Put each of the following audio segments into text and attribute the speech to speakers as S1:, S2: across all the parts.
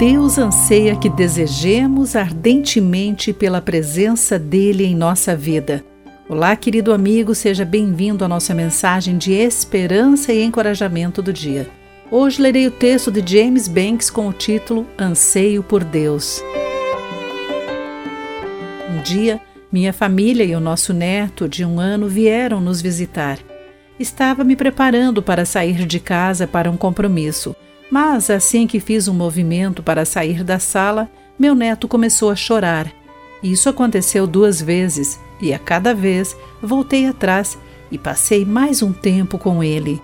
S1: Deus anseia que desejemos ardentemente pela presença dele em nossa vida. Olá, querido amigo, seja bem-vindo à nossa mensagem de esperança e encorajamento do dia. Hoje lerei o texto de James Banks com o título Anseio por Deus. Um dia, minha família e o nosso neto de um ano vieram nos visitar. Estava me preparando para sair de casa para um compromisso mas assim que fiz um movimento para sair da sala, meu neto começou a chorar. Isso aconteceu duas vezes e a cada vez voltei atrás e passei mais um tempo com ele.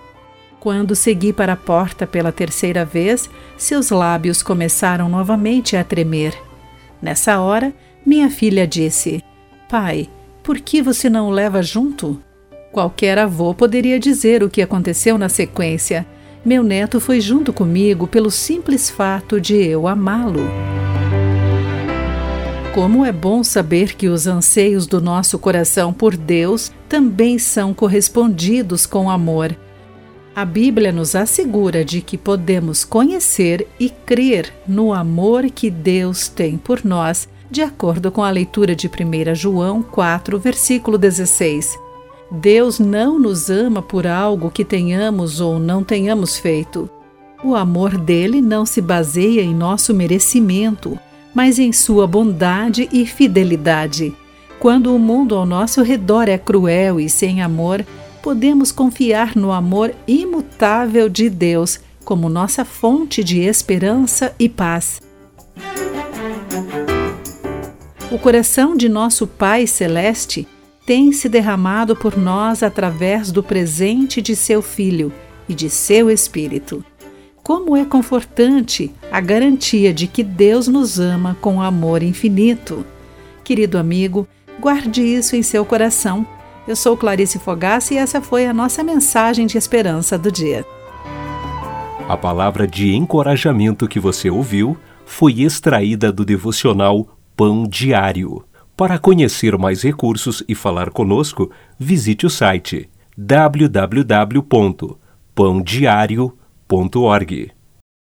S1: Quando segui para a porta pela terceira vez, seus lábios começaram novamente a tremer. Nessa hora, minha filha disse: Pai, por que você não o leva junto? Qualquer avô poderia dizer o que aconteceu na sequência meu neto foi junto comigo pelo simples fato de eu amá-lo. Como é bom saber que os anseios do nosso coração por Deus também são correspondidos com amor. A Bíblia nos assegura de que podemos conhecer e crer no amor que Deus tem por nós, de acordo com a leitura de 1 João 4, versículo 16. Deus não nos ama por algo que tenhamos ou não tenhamos feito. O amor dele não se baseia em nosso merecimento, mas em sua bondade e fidelidade. Quando o mundo ao nosso redor é cruel e sem amor, podemos confiar no amor imutável de Deus como nossa fonte de esperança e paz. O coração de nosso Pai Celeste tem se derramado por nós através do presente de seu Filho e de seu Espírito. Como é confortante a garantia de que Deus nos ama com amor infinito. Querido amigo, guarde isso em seu coração. Eu sou Clarice Fogaça e essa foi a nossa mensagem de esperança do dia.
S2: A palavra de encorajamento que você ouviu foi extraída do devocional Pão Diário. Para conhecer mais recursos e falar conosco, visite o site www.pandiario.org.